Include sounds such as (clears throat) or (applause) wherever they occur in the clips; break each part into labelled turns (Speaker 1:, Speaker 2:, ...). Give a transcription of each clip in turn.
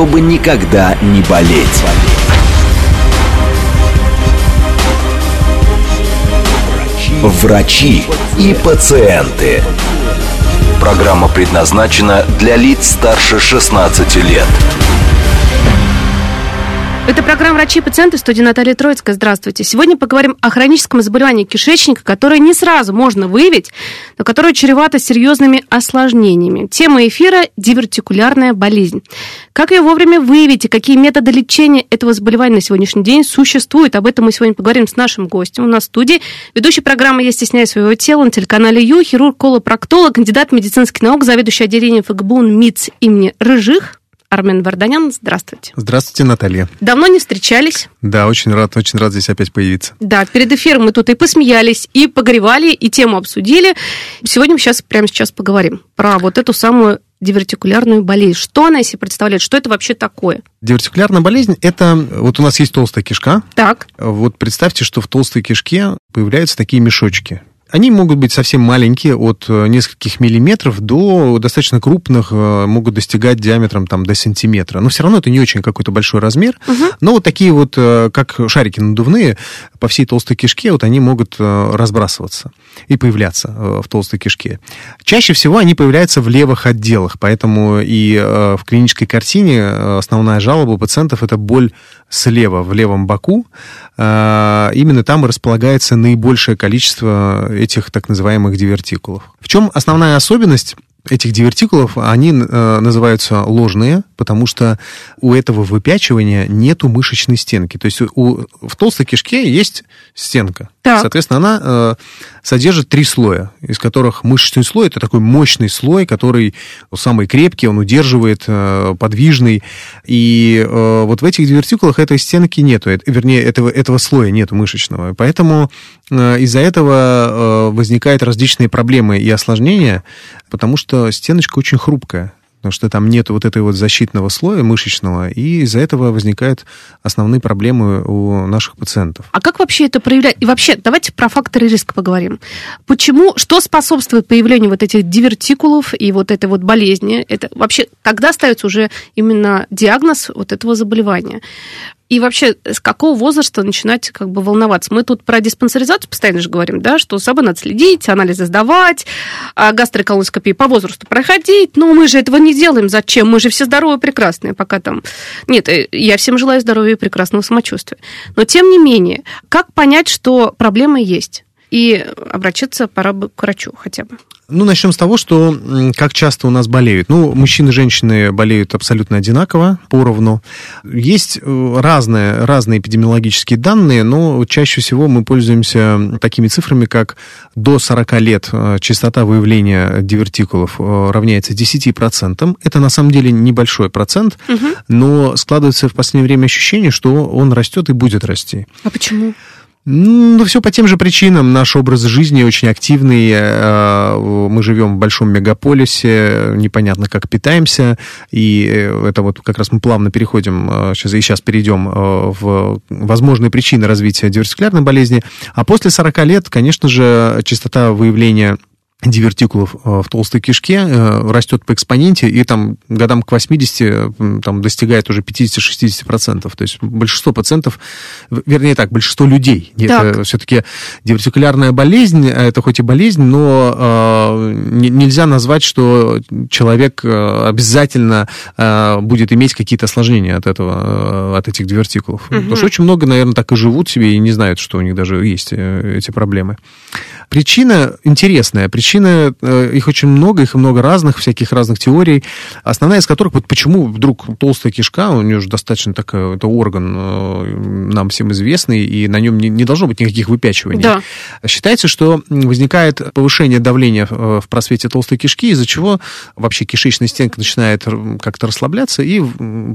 Speaker 1: чтобы никогда не болеть. Врачи и пациенты. Программа предназначена для лиц старше 16 лет.
Speaker 2: Это программа «Врачи и пациенты» в студии Наталья Троицкая. Здравствуйте. Сегодня поговорим о хроническом заболевании кишечника, которое не сразу можно выявить, но которое чревато серьезными осложнениями. Тема эфира – дивертикулярная болезнь. Как ее вовремя выявить и какие методы лечения этого заболевания на сегодняшний день существуют? Об этом мы сегодня поговорим с нашим гостем. У нас в студии ведущий программы «Я стесняюсь своего тела» на телеканале Ю, хирург, колопроктолог, кандидат медицинских наук, заведующий отделением ФГБУ МИЦ имени Рыжих, Армен Варданян. Здравствуйте.
Speaker 3: Здравствуйте, Наталья.
Speaker 2: Давно не встречались.
Speaker 3: Да, очень рад, очень рад здесь опять появиться.
Speaker 2: Да, перед эфиром мы тут и посмеялись, и погревали, и тему обсудили. Сегодня мы сейчас, прямо сейчас поговорим про вот эту самую дивертикулярную болезнь. Что она себе представляет? Что это вообще такое?
Speaker 3: Дивертикулярная болезнь – это... Вот у нас есть толстая кишка.
Speaker 2: Так.
Speaker 3: Вот представьте, что в толстой кишке появляются такие мешочки. Они могут быть совсем маленькие, от э, нескольких миллиметров до достаточно крупных, э, могут достигать диаметром там, до сантиметра. Но все равно это не очень какой-то большой размер. Угу. Но вот такие вот, э, как шарики надувные, по всей толстой кишке, вот они могут разбрасываться и появляться в толстой кишке. Чаще всего они появляются в левых отделах, поэтому и в клинической картине основная жалоба у пациентов – это боль слева, в левом боку. Именно там располагается наибольшее количество этих так называемых дивертикулов. В чем основная особенность этих дивертикулов, они э, называются ложные, потому что у этого выпячивания нету мышечной стенки. То есть у, в толстой кишке есть стенка. Так. Соответственно, она э, содержит три слоя, из которых мышечный слой это такой мощный слой, который самый крепкий, он удерживает, э, подвижный. И э, вот в этих дивертикулах этой стенки нету, это, вернее, этого, этого слоя нету мышечного. Поэтому э, из-за этого э, возникают различные проблемы и осложнения, потому что стеночка очень хрупкая потому что там нет вот этой вот защитного слоя мышечного, и из-за этого возникают основные проблемы у наших пациентов.
Speaker 2: А как вообще это проявляет? И вообще, давайте про факторы риска поговорим. Почему, что способствует появлению вот этих дивертикулов и вот этой вот болезни? Это вообще, когда ставится уже именно диагноз вот этого заболевания? И вообще, с какого возраста начинать как бы волноваться? Мы тут про диспансеризацию постоянно же говорим, да, что собой надо следить, анализы сдавать, а гастроколоноскопии по возрасту проходить. Но мы же этого не делаем. Зачем? Мы же все здоровые, прекрасные, пока там... Нет, э, я всем желаю здоровья и прекрасного самочувствия. Но тем не менее, как понять, что проблемы есть? И обращаться пора бы к врачу хотя бы.
Speaker 3: Ну, начнем с того, что как часто у нас болеют. Ну, мужчины и женщины болеют абсолютно одинаково, поровну. Есть э, разные, разные эпидемиологические данные, но чаще всего мы пользуемся такими цифрами, как до 40 лет э, частота выявления дивертикулов э, равняется 10%. Это на самом деле небольшой процент, угу. но складывается в последнее время ощущение, что он растет и будет расти.
Speaker 2: А почему?
Speaker 3: Ну, все по тем же причинам. Наш образ жизни очень активный. Э, мы живем в большом мегаполисе, непонятно, как питаемся. И э, это вот как раз мы плавно переходим, сейчас, э, и сейчас перейдем в возможные причины развития дивертикулярной болезни. А после 40 лет, конечно же, частота выявления дивертикулов э, в толстой кишке э, растет по экспоненте, и там годам к 80 там, достигает уже 50-60%. То есть большинство пациентов, вернее так, большинство людей. Так. Это все-таки дивертикулярная болезнь, а это хоть и болезнь, но э, нельзя назвать, что человек э, обязательно э, будет иметь какие-то осложнения от этого, от этих дивертикулов. Угу. Потому что очень много, наверное, так и живут себе и не знают, что у них даже есть эти проблемы. Причина интересная. Причина, э, их очень много, их много разных, всяких разных теорий. Основная из которых, вот почему вдруг толстая кишка, у нее же достаточно такая, это орган э, нам всем известный, и на нем не, не должно быть никаких выпячиваний.
Speaker 2: Да.
Speaker 3: Считается, что возникает повышение давления э, в просвете толстой кишки, из-за чего вообще кишечная стенка начинает как-то расслабляться, и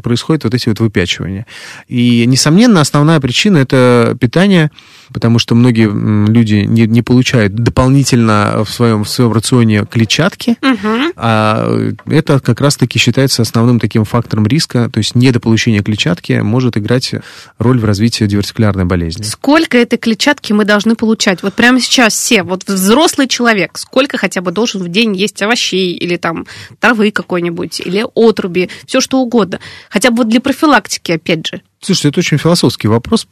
Speaker 3: происходят вот эти вот выпячивания. И, несомненно, основная причина – это питание, потому что многие люди не, не получают дополнительно в своем, в своем рационе клетчатки,
Speaker 2: Мгм.
Speaker 3: а это как раз-таки считается основным таким фактором риска, то есть недополучение клетчатки может играть роль в развитии дивертикулярной болезни.
Speaker 2: Сколько этой клетчатки мы должны получать? Вот прямо сейчас все, вот взрослый человек, сколько хотя бы должен в день есть овощей или там травы какой-нибудь, или отруби, все что угодно. Хотя бы вот для профилактики, опять же.
Speaker 3: Слушайте, это очень философский вопрос.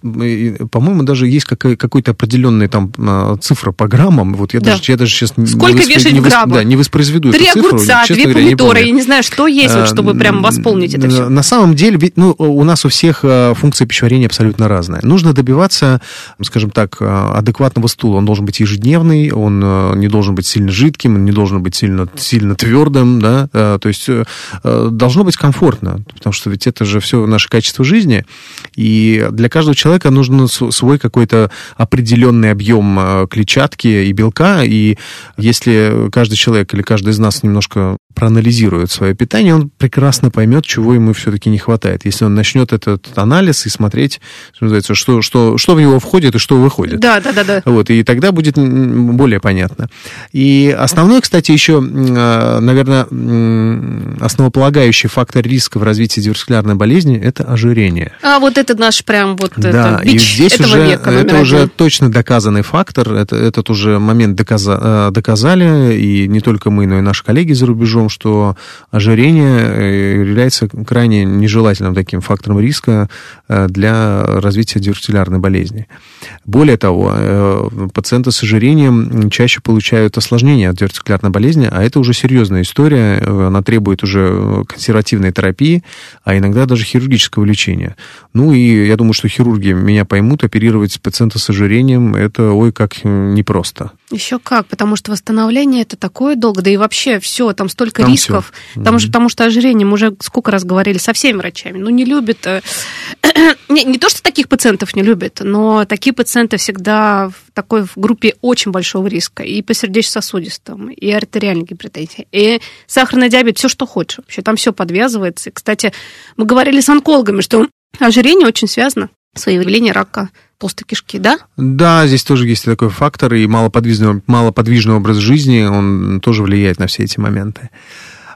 Speaker 3: По-моему, даже есть какой-то определенный там а, цифра по граммам. Вот я,
Speaker 2: Да.
Speaker 3: даже, я даже сейчас не
Speaker 2: Сколько
Speaker 3: воспро-
Speaker 2: вешать
Speaker 3: не
Speaker 2: в
Speaker 3: вос-
Speaker 2: граммах?
Speaker 3: Да, не воспроизведу
Speaker 2: Три
Speaker 3: эту цифру.
Speaker 2: огурца,
Speaker 3: честно
Speaker 2: две
Speaker 3: говоря, не
Speaker 2: помидоры,
Speaker 3: помню.
Speaker 2: я не знаю, что есть, вот, чтобы прям восполнить это все.
Speaker 3: На самом деле, ведь, ну, у нас у всех э, функция пищеварения абсолютно разная. Нужно добиваться, скажем так, э, адекватного стула. Он должен быть ежедневный, он не должен быть сильно жидким, он не должен быть сильно, сильно твердым, да, то есть э, э, должно быть комфортно, потому что ведь это же все наше качество жизни, и для каждого человека нужен свой какой-то определенный объем э, клетчатки и белка, и если каждый человек или каждый из нас немножко проанализирует свое питание, он прекрасно поймет, чего ему все-таки не хватает. Если он начнет этот анализ и смотреть, что называется, что, что, что в него входит и что выходит.
Speaker 2: Да, да, да, да.
Speaker 3: Вот, и тогда будет более понятно. И основной, кстати, еще, э, наверное, основополагающий фактор риска в развитии дивертикулярной болезни – это ожирение.
Speaker 2: А вот это наш прям вот
Speaker 3: Да,
Speaker 2: это,
Speaker 3: и здесь уже,
Speaker 2: века
Speaker 3: это уже
Speaker 2: один.
Speaker 3: точно доказанный фактор, это, этот уже момент доказа- э, доказали, и не только мы, но и наши коллеги за рубежом, что ожирение э, является крайне нежелательным таким фактором риска э, для развития дивертикулярной болезни. Более того, э, пациенты с ожирением чаще получают осложнения от дивертикулярной болезни, а это уже серьезная история, она требует уже консервативной терапии, а иногда даже хирургического лечения. Ну и я думаю, что хирурги меня поймут, оперировать пациента с ожирением, это ой как непросто.
Speaker 2: Еще как, потому что восстановление это такое долго, да и вообще все, там столько
Speaker 3: Там
Speaker 2: рисков,
Speaker 3: всё.
Speaker 2: потому, что, потому что ожирение, мы уже сколько раз говорили со всеми врачами, ну не любят, э, (clears throat) не, не то, что таких пациентов не любят, но такие пациенты всегда в такой в группе очень большого риска, и по сердечно-сосудистым, и артериальной гипертензии, и сахарный диабет, все, что хочешь, вообще. Там все подвязывается. И, кстати, мы говорили с онкологами, что ожирение очень связано с выявлением рака толстой кишки, да?
Speaker 3: Да, здесь тоже есть такой фактор, и малоподвижный, малоподвижный образ жизни, он тоже влияет на все эти моменты.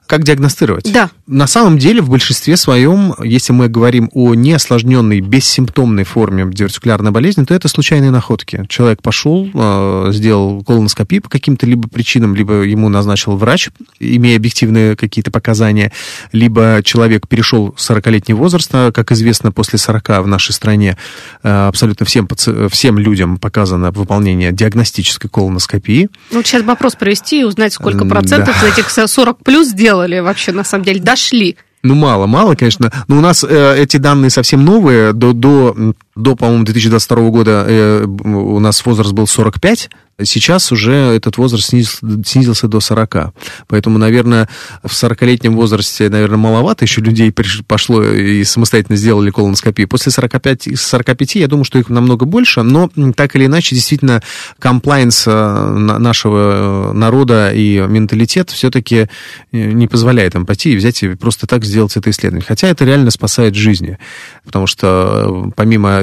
Speaker 3: Как диагностировать?
Speaker 2: Да.
Speaker 3: На самом деле, в большинстве своем, если мы говорим о неосложненной, бессимптомной форме дивертикулярной болезни, то это случайные находки. Человек пошел, э, сделал колоноскопию по каким-то либо причинам, либо ему назначил врач, имея объективные какие-то показания, либо человек перешел 40-летний возраст, а, как известно, после 40 в нашей стране э, абсолютно всем, всем людям показано выполнение диагностической колоноскопии.
Speaker 2: Ну, вот сейчас бы опрос провести и узнать, сколько процентов
Speaker 3: да.
Speaker 2: этих 40 плюс сделали вообще, на самом деле, дошли.
Speaker 3: Ну, мало, мало, конечно. Но у нас э, эти данные совсем новые. До, до, до по-моему, 2022 года э, у нас возраст был 45. Сейчас уже этот возраст снизился, снизился до 40. Поэтому, наверное, в 40-летнем возрасте, наверное, маловато еще людей приш- пошло и самостоятельно сделали колоноскопию. После 45, 45 я думаю, что их намного больше, но так или иначе, действительно, комплайнс э, на- нашего э, народа и менталитет все-таки не позволяет им пойти и взять и просто так сделать это исследование. Хотя это реально спасает жизни, потому что э,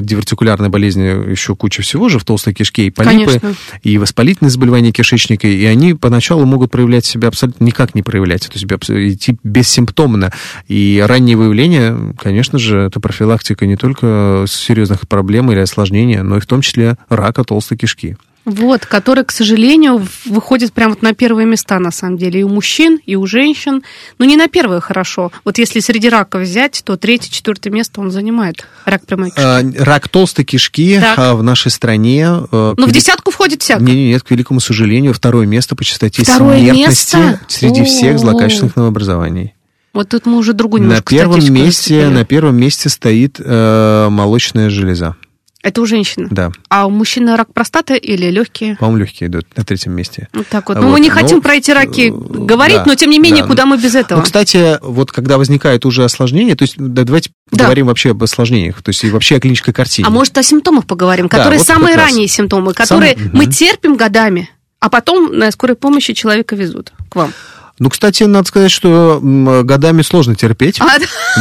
Speaker 3: дивертикулярной болезни еще куча всего же в толстой кишке и полипы,
Speaker 2: Конечно.
Speaker 3: и воспалительные заболевания кишечника, и они поначалу могут проявлять себя абсолютно никак не проявлять, то есть идти бессимптомно. И раннее выявление, конечно же, это профилактика не только серьезных проблем или осложнений, но и в том числе рака толстой кишки.
Speaker 2: Вот, который, к сожалению, выходит прямо вот на первые места, на самом деле, и у мужчин, и у женщин. Но не на первое хорошо. Вот если среди раков взять, то третье, четвертое место он занимает. Рак прямой кишки.
Speaker 3: А, Рак толстой кишки
Speaker 2: Так.
Speaker 3: а, в нашей стране... э,
Speaker 2: Ну, в десятку входит всяко.
Speaker 3: Не, не, нет, к великому сожалению, второе место по частоте
Speaker 2: Второе
Speaker 3: смертности
Speaker 2: место?
Speaker 3: среди всех
Speaker 2: О.
Speaker 3: злокачественных новообразований.
Speaker 2: Вот тут мы уже другую
Speaker 3: На
Speaker 2: немножко
Speaker 3: первом
Speaker 2: статистику
Speaker 3: месте, на первом месте стоит э, молочная железа.
Speaker 2: Это у женщины?
Speaker 3: Да.
Speaker 2: А у мужчины рак простаты или легкие?
Speaker 3: По-моему, легкие идут на третьем месте.
Speaker 2: Вот так вот. Ну, мы не
Speaker 3: но,
Speaker 2: хотим про эти раки
Speaker 3: э,
Speaker 2: говорить,
Speaker 3: да,
Speaker 2: но тем не менее,
Speaker 3: да.
Speaker 2: куда мы без этого?
Speaker 3: Ну, кстати, вот когда возникает уже осложнение, то есть да, давайте
Speaker 2: Да.
Speaker 3: говорим вообще об осложнениях, то есть и вообще о клинической картине.
Speaker 2: А может, о симптомах поговорим,
Speaker 3: Да,
Speaker 2: которые
Speaker 3: вот
Speaker 2: самые ранние симптомы, которые
Speaker 3: Самые-
Speaker 2: мы
Speaker 3: Мгм.
Speaker 2: терпим годами, а потом на скорой помощи человека везут к вам.
Speaker 3: Ну, кстати, надо сказать, что годами сложно терпеть.
Speaker 2: А,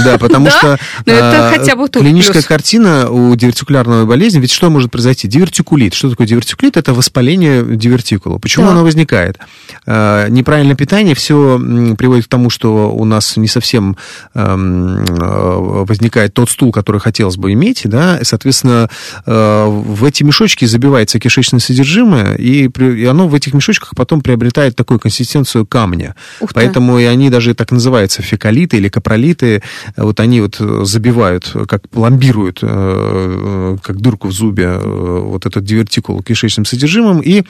Speaker 3: Да, потому
Speaker 2: Да?
Speaker 3: что
Speaker 2: Ну, это
Speaker 3: а,
Speaker 2: хотя бы
Speaker 3: клиническая
Speaker 2: плюс.
Speaker 3: картина у дивертикулярной болезни, ведь что может произойти? Дивертикулит. Что такое дивертикулит? Это воспаление дивертикула. Почему
Speaker 2: Да.
Speaker 3: оно возникает? А, Неправильное питание все приводит к тому, что у нас не совсем эм, э, возникает тот стул, который хотелось бы иметь, да, и, соответственно, э, в эти мешочки забивается кишечное содержимое, и и оно в этих мешочках потом приобретает такую консистенцию камня.
Speaker 2: Ух ты.
Speaker 3: Поэтому и они даже так называются фекалиты или капролиты. Вот они вот э, забивают, э, как пломбируют, э, э, как дырку в зубе, э, вот этот дивертикул кишечным содержимым, и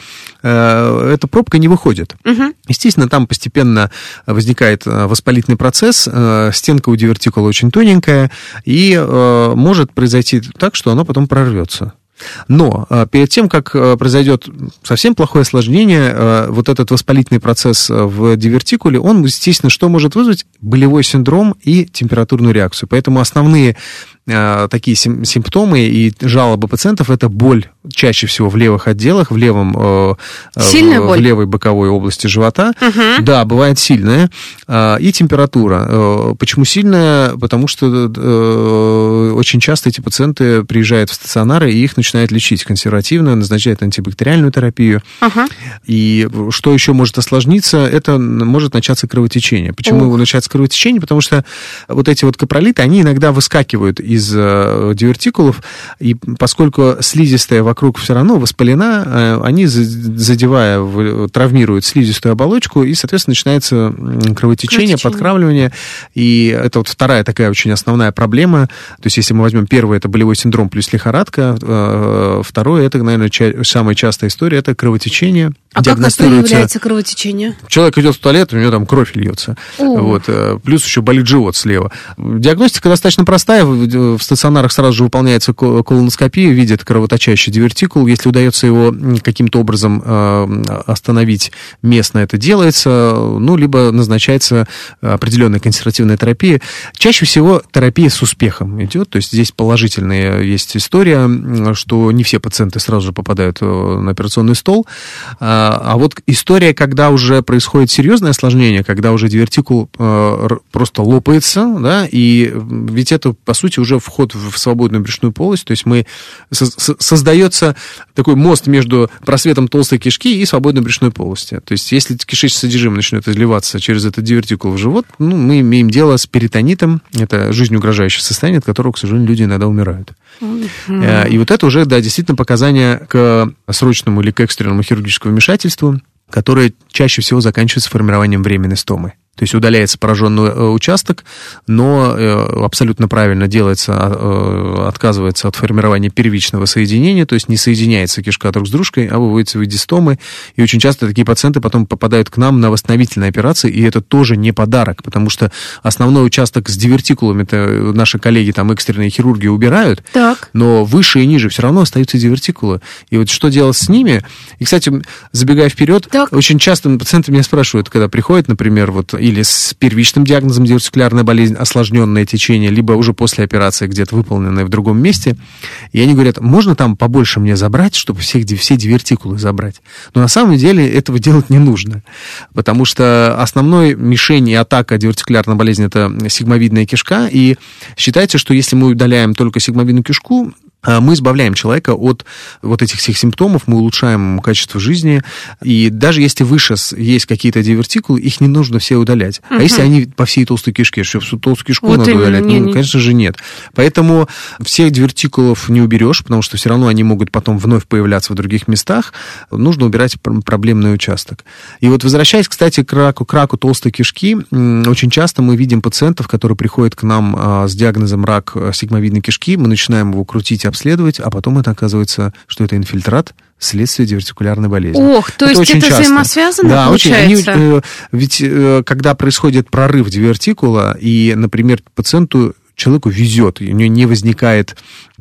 Speaker 3: э, эта пробка не выходит.
Speaker 2: Мгм.
Speaker 3: Естественно, там постепенно возникает э, воспалительный процесс, э, стенка у дивертикула очень тоненькая, и э, может произойти так, что оно потом прорвется. Но э, перед тем, как э, произойдет совсем плохое осложнение, э, вот этот воспалительный процесс в дивертикуле, он, естественно, что может вызвать? Болевой синдром и температурную реакцию. Поэтому основные такие сим- симптомы и жалобы пациентов это боль чаще всего в левых отделах, в левом э, э,
Speaker 2: Сильная
Speaker 3: в,
Speaker 2: боль?
Speaker 3: в левой боковой области живота.
Speaker 2: Мгм.
Speaker 3: Да, бывает сильная. И температура. Э, Почему сильная? Потому что э, очень часто эти пациенты приезжают в стационары, и их начинают лечить консервативно, назначают антибактериальную терапию.
Speaker 2: Ага.
Speaker 3: И что еще может осложниться, это может начаться кровотечение. Почему
Speaker 2: Ох.
Speaker 3: начаться кровотечение? Потому что вот эти вот капролиты, они иногда выскакивают из э, дивертикулов, и поскольку слизистая вокруг все равно воспалена, э, они, за- задевая, травмируют слизистую оболочку, и, соответственно, начинается кровотечение,
Speaker 2: Кровотечение.
Speaker 3: подкравливание. И это вот вторая такая очень основная проблема. То есть, если мы возьмем первое, это болевой синдром плюс лихорадка, э, второе, это, наверное, ча- самая частая история, это кровотечение.
Speaker 2: А как
Speaker 3: Диагностируется-
Speaker 2: проявляется кровотечение?
Speaker 3: Человек идет в туалет, у него там кровь льется.
Speaker 2: О.
Speaker 3: Вот, э, плюс еще болит живот слева. Диагностика достаточно простая. В стационарах сразу же выполняется ко- колоноскопия, видят кровоточащий дивертикул. Если удается его каким-то образом э, остановить местно, это делается. Ну, либо назначается определенная консервативная терапия. Чаще всего терапия с успехом идет. То есть здесь положительная есть история, что не все пациенты сразу же попадают э, на операционный стол. А а вот история, когда уже происходит серьезное осложнение, когда уже дивертикул э, просто лопается, да, и ведь это, по сути, уже вход в свободную брюшную полость, то есть мы со- со- создается такой мост между просветом толстой кишки и свободной брюшной полости. То есть если кишечное содержимое начнет изливаться через этот дивертикул в живот, ну, мы имеем дело с перитонитом, это жизнеугрожающее состояние, от которого, к сожалению, люди иногда умирают. Э, И вот это уже, да, действительно показания к срочному или к экстренному хирургическому вмешательству, которое чаще всего заканчивается формированием временной стомы. То есть удаляется пораженный э, участок, но э, абсолютно правильно делается, а, э, отказывается от формирования первичного соединения, то есть не соединяется кишка друг с дружкой, а выводится в виде стомы. И очень часто такие пациенты потом попадают к нам на восстановительные операции, и это тоже не подарок, потому что основной участок с дивертикулами это наши коллеги, там экстренные хирурги убирают,
Speaker 2: Так.
Speaker 3: но выше и ниже все равно остаются дивертикулы. И вот что делать с ними? И, кстати, забегая вперед,
Speaker 2: Так.
Speaker 3: очень часто пациенты меня спрашивают, когда приходят, например, вот или с первичным диагнозом дивертикулярная болезнь, осложненное течение, либо уже после операции где-то выполненное в другом месте, и они говорят, можно там побольше мне забрать, чтобы всех, все дивертикулы забрать? Но на самом деле этого (laughs) делать не нужно, потому что основной мишень и атака дивертикулярной болезни это сигмовидная кишка, и считается, что если мы удаляем только сигмовидную кишку, мы избавляем человека от вот этих всех симптомов, мы улучшаем качество жизни, и даже если выше есть какие-то дивертикулы, их не нужно все удалять. А если они по всей толстой кишке, что всю толстую кишку
Speaker 2: Вот
Speaker 3: надо
Speaker 2: именно,
Speaker 3: удалять?
Speaker 2: не,
Speaker 3: ну,
Speaker 2: не.
Speaker 3: конечно же, нет. Поэтому всех дивертикулов не уберешь, потому что все равно они могут потом вновь появляться в других местах. Нужно убирать пр- проблемный участок. И вот возвращаясь, кстати, к раку, к раку толстой кишки, очень часто мы видим пациентов, которые приходят к нам а, с диагнозом рак э, сигмовидной кишки, мы начинаем его крутить, обследовать, а потом это оказывается, что это инфильтрат вследствие дивертикулярной болезни.
Speaker 2: Ох, то есть
Speaker 3: очень
Speaker 2: это
Speaker 3: часто.
Speaker 2: взаимосвязано,
Speaker 3: да, очень. Они,
Speaker 2: получается?
Speaker 3: э, ведь э, когда происходит прорыв дивертикула, и, например, пациенту человеку везет, у него не возникает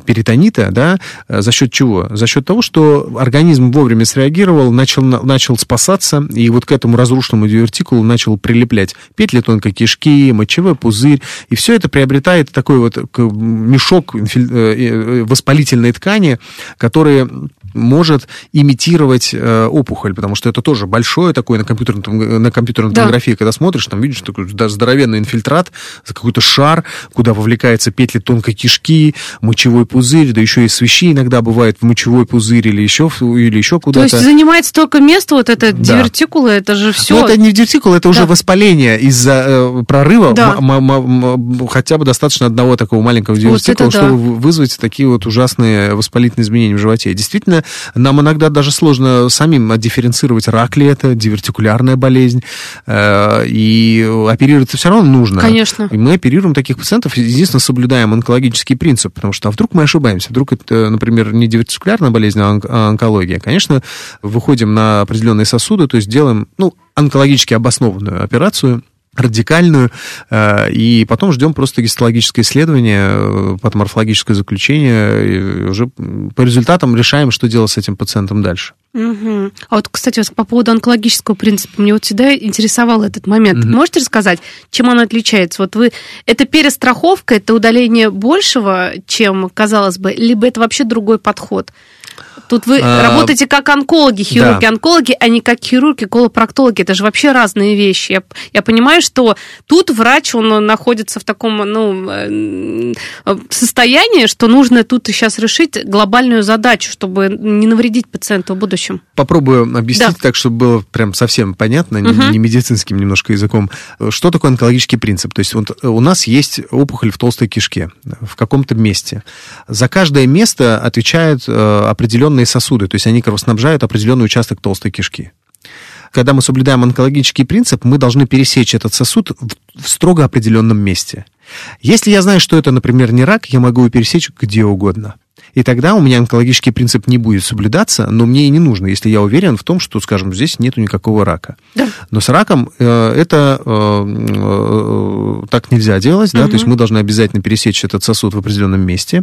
Speaker 3: перитонита, да, э, за счет чего? За счет того, что организм вовремя среагировал, начал, начал спасаться, и вот к этому разрушенному дивертикулу начал прилеплять петли тонкой кишки, мочевой пузырь, и все это приобретает такой вот мешок э, э, воспалительной ткани, который может имитировать э, опухоль, потому что это тоже большое такое на компьютерной, на компьютерной да. томографии, когда смотришь, там видишь такой даже здоровенный инфильтрат, какой-то шар, куда вовлекаются петли тонкой кишки, мочевой пузырь, да еще и свищи иногда бывает в мочевой пузырь или еще, или еще куда-то.
Speaker 2: То есть занимает столько места вот это да. дивертикулы, это же все...
Speaker 3: Ну, это не дивертикул, это да. уже воспаление из-за э, прорыва, да. хотя бы достаточно одного такого маленького дивертикула, вот чтобы да. вызвать такие вот ужасные воспалительные изменения в животе. Действительно, нам иногда даже сложно самим дифференцировать, рак ли это, дивертикулярная болезнь, э, и оперироваться все равно нужно.
Speaker 2: Конечно.
Speaker 3: И мы оперируем таких пациентов, единственно, соблюдаем онкологический принцип, потому что а вдруг мы ошибаемся, вдруг это, например, не дивертикулярная болезнь, а, а онкология. Конечно, выходим на определенные сосуды, то есть делаем, ну, онкологически обоснованную операцию, радикальную, э, и потом ждем просто гистологическое исследование, э, патоморфологическое заключение, и уже по результатам решаем, что делать с этим пациентом дальше.
Speaker 2: Угу. А вот, кстати, по поводу онкологического принципа, мне вот всегда интересовал этот момент. Угу. Можете рассказать, чем он отличается? Вот вы, это перестраховка, это удаление большего, чем казалось бы, либо это вообще другой подход? Тут вы а, работаете как онкологи, хирурги, да. а не как хирурги, колопроктологи. Это же вообще разные вещи. Я, я понимаю, что тут врач, он находится в таком ну, э, состоянии, что нужно тут сейчас решить глобальную задачу, чтобы не навредить пациенту в будущем.
Speaker 3: Попробую объяснить да. так, чтобы было прям совсем понятно, угу. не, не медицинским немножко языком. Что такое онкологический принцип? То есть вот у нас есть опухоль в толстой кишке в каком-то месте. За каждое место отвечают э, определенные определенные сосуды, то есть они кровоснабжают определенный участок толстой кишки. Когда мы соблюдаем онкологический принцип, мы должны пересечь этот сосуд в строго определенном месте. Если я знаю, что это, например, не рак, я могу его пересечь где угодно. И тогда у меня онкологический принцип не будет соблюдаться, но мне и не нужно, если я уверен в том, что, скажем, здесь нету никакого рака. Да. Но с раком э, это э, э, так нельзя делать, угу. да, то есть мы должны обязательно пересечь этот сосуд в определенном месте.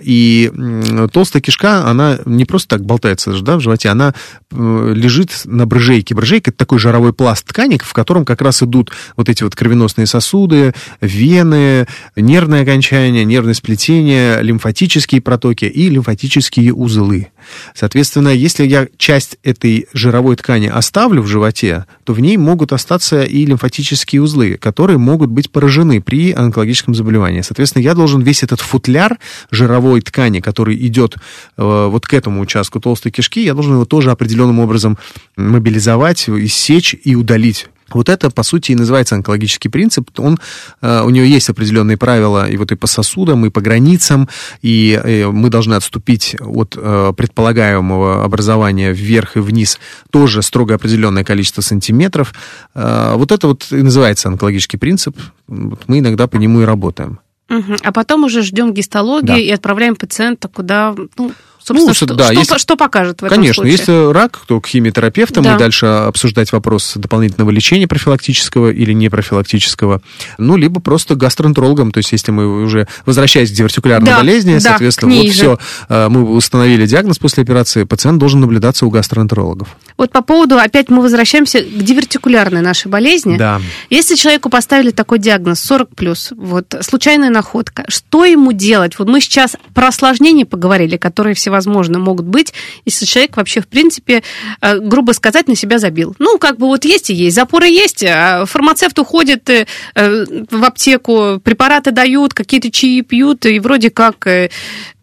Speaker 3: И э, толстая кишка, она не просто так болтается да, в животе, она э, лежит на брыжейке. Брыжейка – это такой жировой пласт тканей, в котором как раз идут вот эти вот кровеносные сосуды, вены, нервные окончания, нервное сплетение, лимфатические протоки, протоки и лимфатические узлы. Соответственно, если я часть этой жировой ткани оставлю в животе, то в ней могут остаться и лимфатические узлы, которые могут быть поражены при онкологическом заболевании. Соответственно, я должен весь этот футляр жировой ткани, который идет э, вот к этому участку толстой кишки, я должен его тоже определенным образом мобилизовать, иссечь и удалить вот это, по сути, и называется онкологический принцип. Он, э, у него есть определенные правила и вот и по сосудам, и по границам, и, и э, мы должны отступить от э, предполагаемого образования вверх и вниз тоже строго определенное количество сантиметров. Вот это вот и называется онкологический принцип. Вот мы иногда по нему и работаем.
Speaker 2: Угу. А потом уже ждем гистологии да. и отправляем пациента куда, ну, Собственно, ну, что, да, что,
Speaker 3: если,
Speaker 2: что покажет в этом
Speaker 3: Конечно,
Speaker 2: случае?
Speaker 3: если рак, то к химиотерапевтам да. и дальше обсуждать вопрос дополнительного лечения профилактического или не профилактического. Ну, либо просто гастроэнтерологом, то есть если мы уже, возвращаясь к дивертикулярной да, болезни, да, соответственно, вот все, э, мы установили диагноз после операции, пациент должен наблюдаться у гастроэнтерологов.
Speaker 2: Вот по поводу, опять мы возвращаемся к дивертикулярной нашей болезни.
Speaker 3: Да.
Speaker 2: Если человеку поставили такой диагноз 40+, вот, случайная находка, что ему делать? Вот мы сейчас про осложнения поговорили, которые все возможно, могут быть, если человек вообще, в принципе, э, грубо сказать, на себя забил. Ну, как бы вот есть и есть, запоры есть, а фармацевт уходит э, в аптеку, препараты дают, какие-то чаи пьют, и вроде как э,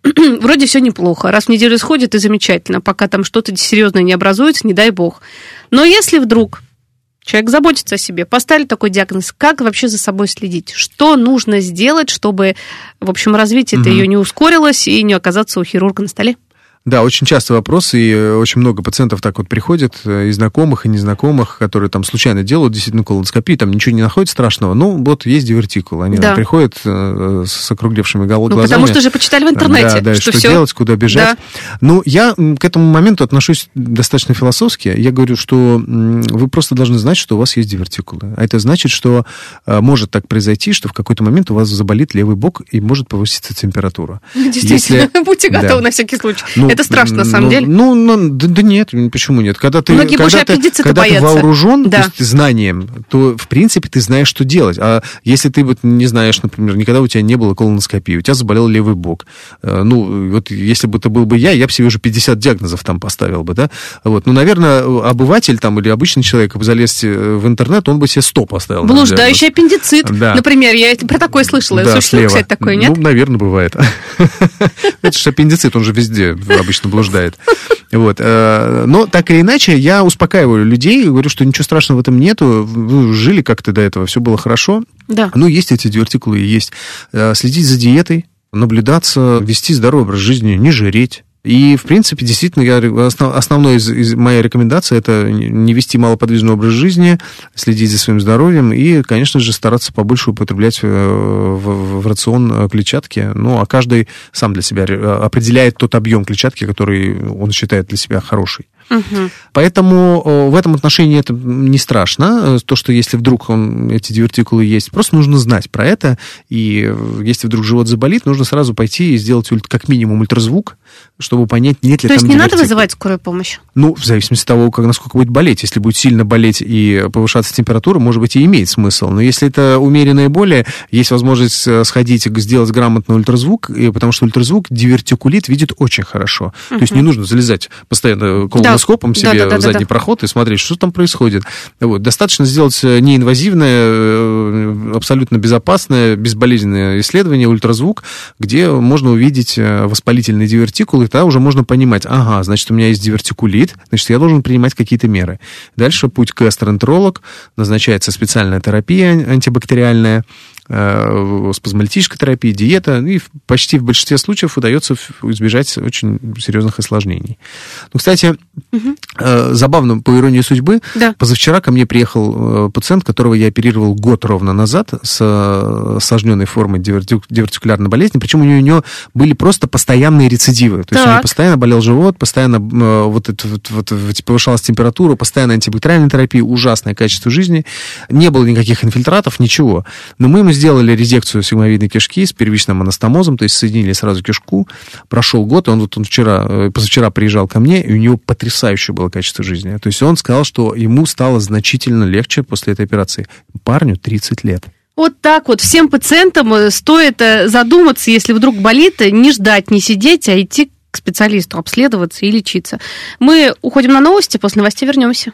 Speaker 2: (clears throat) вроде все неплохо. Раз в неделю сходит, и замечательно, пока там что-то серьезное не образуется, не дай бог. Но если вдруг человек заботится о себе, поставили такой диагноз, как вообще за собой следить? Что нужно сделать, чтобы, в общем, развитие это угу. ее не ускорилось и не оказаться у хирурга на столе?
Speaker 3: Да, очень часто вопрос, и э, очень много пациентов так вот приходят, э, и знакомых, и незнакомых, которые там случайно делают действительно колоноскопию, там ничего не находят страшного, ну, вот есть дивертикул, они
Speaker 2: Да.
Speaker 3: там приходят э, с округлевшими гол-
Speaker 2: Ну,
Speaker 3: глазами.
Speaker 2: потому что же почитали в интернете,
Speaker 3: Да, да,
Speaker 2: что,
Speaker 3: что,
Speaker 2: все.
Speaker 3: делать, куда бежать. Ну, я к этому моменту отношусь достаточно философски. Я говорю, что вы просто должны знать, что у вас есть дивертикулы. А это значит, что э, может так произойти, что в какой-то момент у вас заболит левый бок и может повыситься температура.
Speaker 2: Действительно,
Speaker 3: Если- (laughs)
Speaker 2: будьте готовы
Speaker 3: Да.
Speaker 2: на всякий случай.
Speaker 3: Ну,
Speaker 2: Это страшно, на самом
Speaker 3: ну,
Speaker 2: деле.
Speaker 3: Ну, ну, да, да нет, почему нет? Когда ты,
Speaker 2: Многие
Speaker 3: когда ты, когда ты вооружен
Speaker 2: Да.
Speaker 3: то есть знанием, то, в принципе, ты знаешь, что делать. А если ты вот не знаешь, например, никогда у тебя не было колоноскопии, у тебя заболел левый бок, э, ну, вот если бы это был бы я, я бы себе уже 50 диагнозов там поставил бы, да? Вот. Ну, наверное, обыватель там или обычный человек бы залезть э, в интернет, он бы себе 100 поставил.
Speaker 2: Блуждающий аппендицит,
Speaker 3: Да.
Speaker 2: например. Я про такое слышала.
Speaker 3: да,
Speaker 2: Существует,
Speaker 3: слева.
Speaker 2: кстати, такое, нет?
Speaker 3: Ну, наверное, бывает. (laughs) Это же аппендицит, он же везде обычно блуждает. Вот. э, Но так или иначе, я успокаиваю людей, говорю, что ничего страшного в этом нету. Вы жили как-то до этого, все было хорошо.
Speaker 2: Да.
Speaker 3: Ну, есть эти дивертикулы и есть. Э, Следить за диетой, наблюдаться, вести здоровый образ жизни, не жиреть. И, в принципе, действительно, я, основ- основной из, из моей рекомендации это не вести малоподвижный образ жизни, следить за своим здоровьем и, конечно же, стараться побольше употреблять э, в, в рацион э, клетчатки. Ну, а каждый сам для себя ре- определяет тот объем клетчатки, который он считает для себя хороший.
Speaker 2: Мгм.
Speaker 3: Поэтому в этом отношении это не страшно. Э, То, что если вдруг он, эти дивертикулы есть, просто нужно знать про это. И э, если вдруг живот заболит, нужно сразу пойти и сделать как минимум ультразвук, чтобы понять, нет ли
Speaker 2: То есть
Speaker 3: там
Speaker 2: не надо
Speaker 3: дивертикул.
Speaker 2: вызывать скорую помощь?
Speaker 3: Ну, в зависимости от того, как, насколько будет болеть. Если будет сильно болеть и повышаться температура, может быть, и имеет смысл. Но если это умеренные боли, есть возможность э, сходить и сделать грамотный ультразвук, потому что ультразвук дивертикулит видит очень хорошо. То есть не нужно залезать постоянно колоноскопом
Speaker 2: Да,
Speaker 3: себе
Speaker 2: да, да,
Speaker 3: в
Speaker 2: да,
Speaker 3: задний
Speaker 2: да.
Speaker 3: проход и смотреть, что там происходит. Вот. Достаточно сделать э, неинвазивное, э, абсолютно безопасное, безболезненное исследование, ультразвук, где можно увидеть э, воспалительный дивертикул, и тогда уже можно понимать, ага, значит, у меня есть дивертикулит, значит, я должен принимать какие-то меры. Дальше путь к гастроэнтеролог, назначается специальная терапия ан- антибактериальная, э, спазмолитическая терапия, диета, и в- почти в большинстве случаев удается избежать очень серьезных осложнений. Ну, кстати, э, забавно, по иронии судьбы,
Speaker 2: Да.
Speaker 3: позавчера ко мне приехал э, пациент, которого я оперировал год ровно назад с осложненной формой дивертик- дивертикулярной болезни, причем у него были просто постоянные рецидивы. То есть у него
Speaker 2: Так.
Speaker 3: постоянно болел живот, постоянно вот это вот, вот, вот повышалась температура, постоянно антибактериальная терапия, ужасное качество жизни. Не было никаких инфильтратов, ничего. Но мы ему сделали резекцию сигмовидной кишки с первичным анастомозом, то есть соединили сразу кишку. Прошел год, и он вот он вчера, э, позавчера приезжал ко мне, и у него потрясающее было качество жизни. То есть он сказал, что ему стало значительно легче после этой операции. Парню 30 лет.
Speaker 2: Вот так вот. Всем пациентам э, стоит э, задуматься, если вдруг болит, не ждать, не сидеть, а идти к специалисту, обследоваться и лечиться. Мы уходим на новости, после новостей вернемся.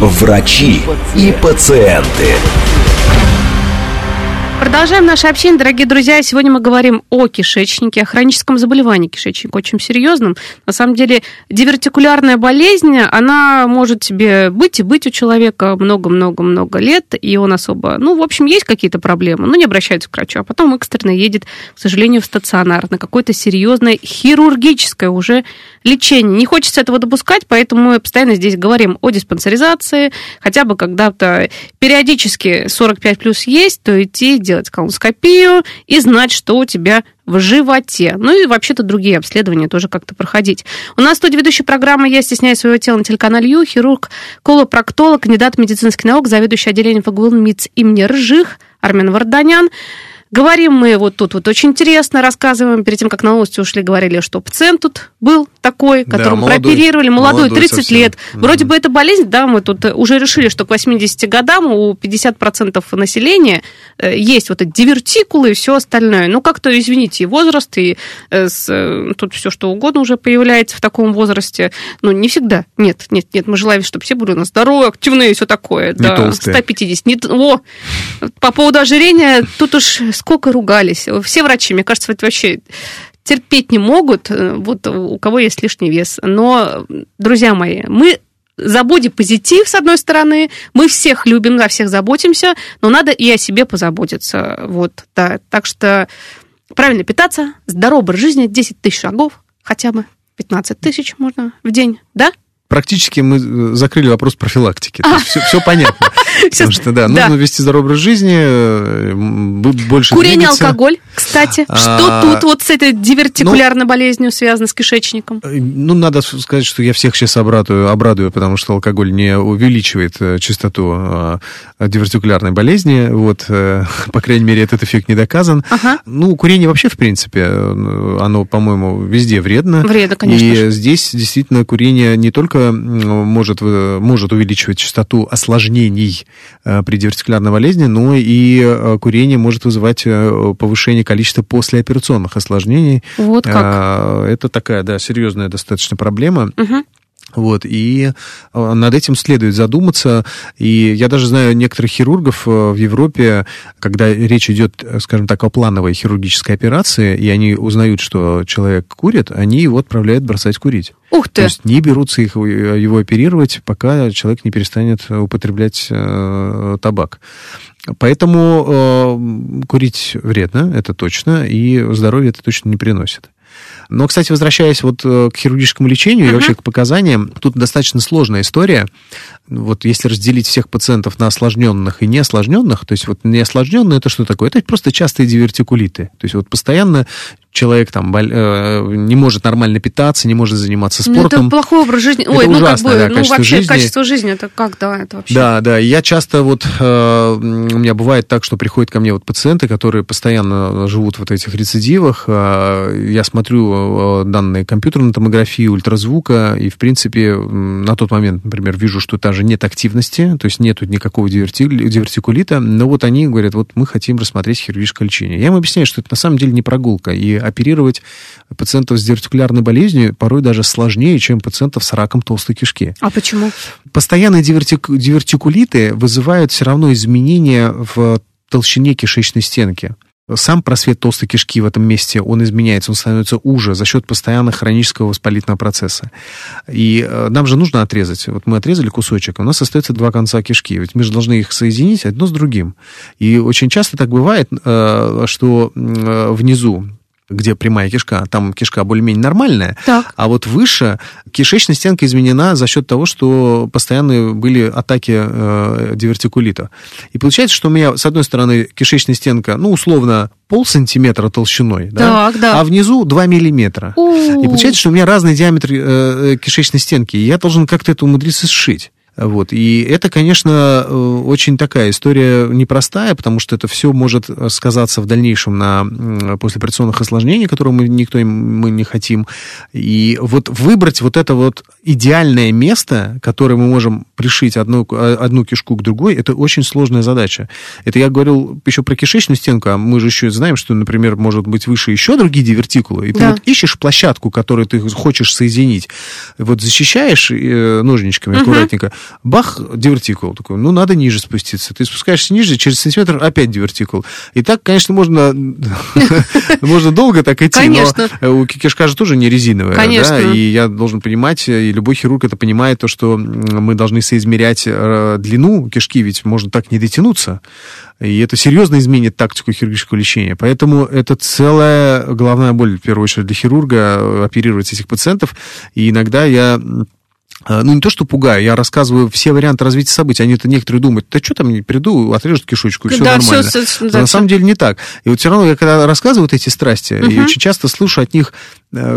Speaker 1: Врачи и пациенты.
Speaker 2: Продолжаем наше общение, дорогие друзья. Сегодня мы говорим о кишечнике, о хроническом заболевании кишечника, очень серьезном. На самом деле, дивертикулярная болезнь, она может себе быть и быть у человека много-много-много лет, и он особо, ну, в общем, есть какие-то проблемы, но не обращается к врачу, а потом экстренно едет, к сожалению, в стационар на какое-то серьезное хирургическое уже лечение. Не хочется этого допускать, поэтому мы постоянно здесь говорим о диспансеризации, хотя бы когда-то периодически 45 плюс есть, то идти делать колоноскопию и знать, что у тебя в животе. Ну и вообще-то другие обследования тоже как-то проходить. У нас тут ведущий программы «Я стесняюсь своего тела» на телеканале Ю, хирург, колопроктолог, кандидат медицинских наук, заведующий отделением ФГУ МИЦ имени Ржих Армен Варданян. Говорим мы вот тут вот очень интересно, рассказываем. Перед тем, как на новости ушли, говорили, что пациент тут был такой, которому
Speaker 3: молодой.
Speaker 2: прооперировали, молодой,
Speaker 3: Молодой
Speaker 2: 30
Speaker 3: совсем.
Speaker 2: лет. Вроде бы это болезнь, да, мы тут уже решили, что к 80 годам у 50% населения э, есть вот эти дивертикулы и все остальное. Ну, как-то, извините, и возраст, и э, с, э, тут все что угодно уже появляется в таком возрасте. Ну, не всегда. Нет, нет, нет, мы желаем, чтобы все были у нас здоровые, активные и все такое.
Speaker 3: Не
Speaker 2: да,
Speaker 3: толстые.
Speaker 2: 150. Не, о, по поводу ожирения, тут уж сколько ругались. Все врачи, мне кажется, это вообще терпеть не могут, э, вот у кого есть лишний вес. Но, друзья мои, мы за бодипозитив, с одной стороны, мы всех любим, за всех заботимся, но надо и о себе позаботиться. Вот, да. Так что правильно питаться, здоровый образ жизни, 10 тысяч шагов хотя бы, 15 тысяч можно в день, да?
Speaker 3: Практически мы э, закрыли вопрос профилактики. То есть все, понятно. Потому что, да, нужно вести здоровый образ жизни, э, больше
Speaker 2: Курение, алкоголь, кстати. Что
Speaker 3: А,
Speaker 2: тут вот с этой дивертикулярной болезнью связано с кишечником?
Speaker 3: Э, Ну, надо сказать, что я всех сейчас обрадую, обрадую, потому что алкоголь не увеличивает э, частоту э, дивертикулярной болезни. Вот, (laughs) по крайней мере, этот эффект не доказан.
Speaker 2: Ага.
Speaker 3: Ну, курение вообще, в принципе, оно, по-моему, везде вредно.
Speaker 2: Вредно, конечно
Speaker 3: И
Speaker 2: же.
Speaker 3: здесь действительно курение не только может, может увеличивать частоту осложнений э, при дивертикулярной болезни, но и э, курение может вызывать э, повышение количества послеоперационных осложнений.
Speaker 2: Вот как.
Speaker 3: Это такая, да, серьезная достаточно проблема.
Speaker 2: Мгм.
Speaker 3: Вот, и э, над этим следует задуматься. И я даже знаю некоторых хирургов э, в Европе, когда речь идет, э, скажем так, о плановой хирургической операции, и они узнают, что человек курит, они его отправляют бросать курить.
Speaker 2: Ух
Speaker 3: То
Speaker 2: ты!
Speaker 3: есть не берутся их, его оперировать, пока человек не перестанет употреблять э, табак. Поэтому э, курить вредно, это точно, и здоровье это точно не приносит. Но, кстати, возвращаясь вот э, к хирургическому лечению и вообще к показаниям, тут достаточно сложная история. Вот если разделить всех пациентов на осложненных и неосложненных, то есть вот неосложненные это что такое? Это просто частые дивертикулиты. То есть вот постоянно человек там боль- э, не может нормально питаться, не может заниматься
Speaker 2: Ну, это
Speaker 3: спортом.
Speaker 2: плохой образ жизни.
Speaker 3: Это
Speaker 2: Ой, ну как
Speaker 3: ужасно,
Speaker 2: бы,
Speaker 3: да,
Speaker 2: ну
Speaker 3: качество
Speaker 2: вообще
Speaker 3: жизни.
Speaker 2: качество жизни, это как, да, это вообще.
Speaker 3: Да, да. Я часто вот э, у меня бывает так, что приходят ко мне вот пациенты, которые постоянно живут вот в этих рецидивах. э, Я смотрю э, данные компьютерной томографии, ультразвука, и в принципе на тот момент, например, вижу, что даже нет активности, то есть нету никакого диверти- дивертикулита, но вот они говорят, вот мы хотим рассмотреть хирургическое лечение. Я им объясняю, что это на самом деле не прогулка, и оперировать пациентов с дивертикулярной болезнью порой даже сложнее, чем пациентов с раком толстой кишки.
Speaker 2: А почему?
Speaker 3: Постоянные дивертик- дивертикулиты вызывают все равно изменения в толщине кишечной стенки. Сам просвет толстой кишки в этом месте, он изменяется, он становится уже за счет постоянного хронического воспалительного процесса. И э, нам же нужно отрезать. Вот мы отрезали кусочек, а у нас остается два конца кишки. Ведь мы же должны их соединить одно с другим. И очень часто так бывает, э, что э, внизу где прямая кишка, там кишка более-менее нормальная,
Speaker 2: Так.
Speaker 3: а вот выше кишечная стенка изменена за счет того, что постоянно были атаки э, дивертикулита. И получается, что у меня, с одной стороны, кишечная стенка, ну, условно, полсантиметра толщиной, да?
Speaker 2: Так, да.
Speaker 3: а внизу 2 миллиметра.
Speaker 2: У.
Speaker 3: И получается, что у меня разный диаметр э, э, кишечной стенки, и я должен как-то это умудриться сшить. Вот. И это, конечно, э, очень такая история непростая, потому что это все может сказаться в дальнейшем на послеоперационных осложнениях, которые мы никто мы не хотим. И вот выбрать вот это вот идеальное место, которое мы можем пришить одну, одну кишку к другой, это очень сложная задача. Это я говорил еще про кишечную стенку, а мы же еще знаем, что, например, может быть выше еще другие дивертикулы, и ты
Speaker 2: Да.
Speaker 3: вот ищешь площадку, которую ты хочешь соединить, вот защищаешь э, ножничками аккуратненько, бах, дивертикул такой, ну, надо ниже спуститься. Ты спускаешься ниже, через сантиметр опять дивертикул. И так, конечно, можно, (laughs) можно долго так идти,
Speaker 2: Конечно.
Speaker 3: но у кишка же тоже не резиновая,
Speaker 2: Конечно.
Speaker 3: да, и я должен понимать, и любой хирург это понимает, то, что мы должны соизмерять э, длину кишки, ведь можно так не дотянуться. И это серьезно изменит тактику хирургического лечения. Поэтому это целая головная боль, в первую очередь, для хирурга, э, оперировать этих пациентов. И иногда я ну, не то, что пугаю, я рассказываю все варианты развития событий. Они-то некоторые думают, да что там, не приду, отрежут кишечку, и все
Speaker 2: Да,
Speaker 3: нормально. Но
Speaker 2: да,
Speaker 3: на
Speaker 2: всё.
Speaker 3: самом деле не так. И вот все равно, я когда рассказываю вот эти страсти, и очень часто слышу от них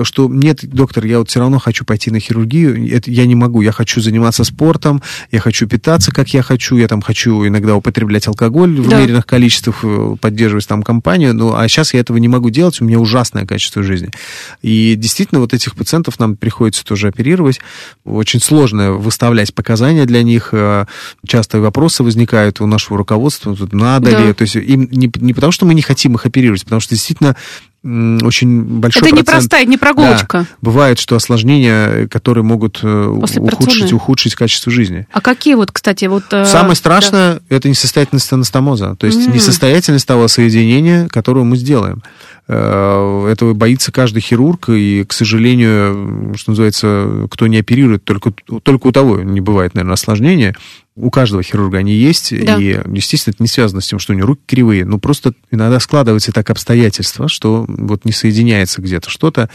Speaker 3: что нет, доктор, я вот все равно хочу пойти на хирургию, это я не могу, я хочу заниматься спортом, я хочу питаться, как я хочу, я там хочу иногда употреблять алкоголь в
Speaker 2: Да.
Speaker 3: умеренных количествах, э, поддерживать там компанию, ну, а сейчас я этого не могу делать, у меня ужасное качество жизни. И действительно, вот этих пациентов нам приходится тоже оперировать. Очень сложно выставлять показания для них. э, Часто вопросы возникают у нашего руководства, тут надо
Speaker 2: Да.
Speaker 3: ли. То есть им не, не потому, что мы не хотим их оперировать, потому что действительно очень большой
Speaker 2: Это
Speaker 3: процент...
Speaker 2: непростая, не прогулочка.
Speaker 3: Да, бывает, что осложнения, которые могут э, ухудшить, ухудшить качество жизни.
Speaker 2: А какие вот, кстати, вот... э,
Speaker 3: Самое страшное это несостоятельность анастомоза, то есть
Speaker 2: М.
Speaker 3: несостоятельность того соединения, которое мы сделаем. Э, Этого боится каждый хирург, и, к сожалению, что называется, кто не оперирует, только, только у того не бывает, наверное, осложнения. У каждого хирурга они есть,
Speaker 2: Да.
Speaker 3: и, естественно, это не связано с тем, что у него руки кривые, но просто иногда складываются так обстоятельства, что вот не соединяется где-то что-то.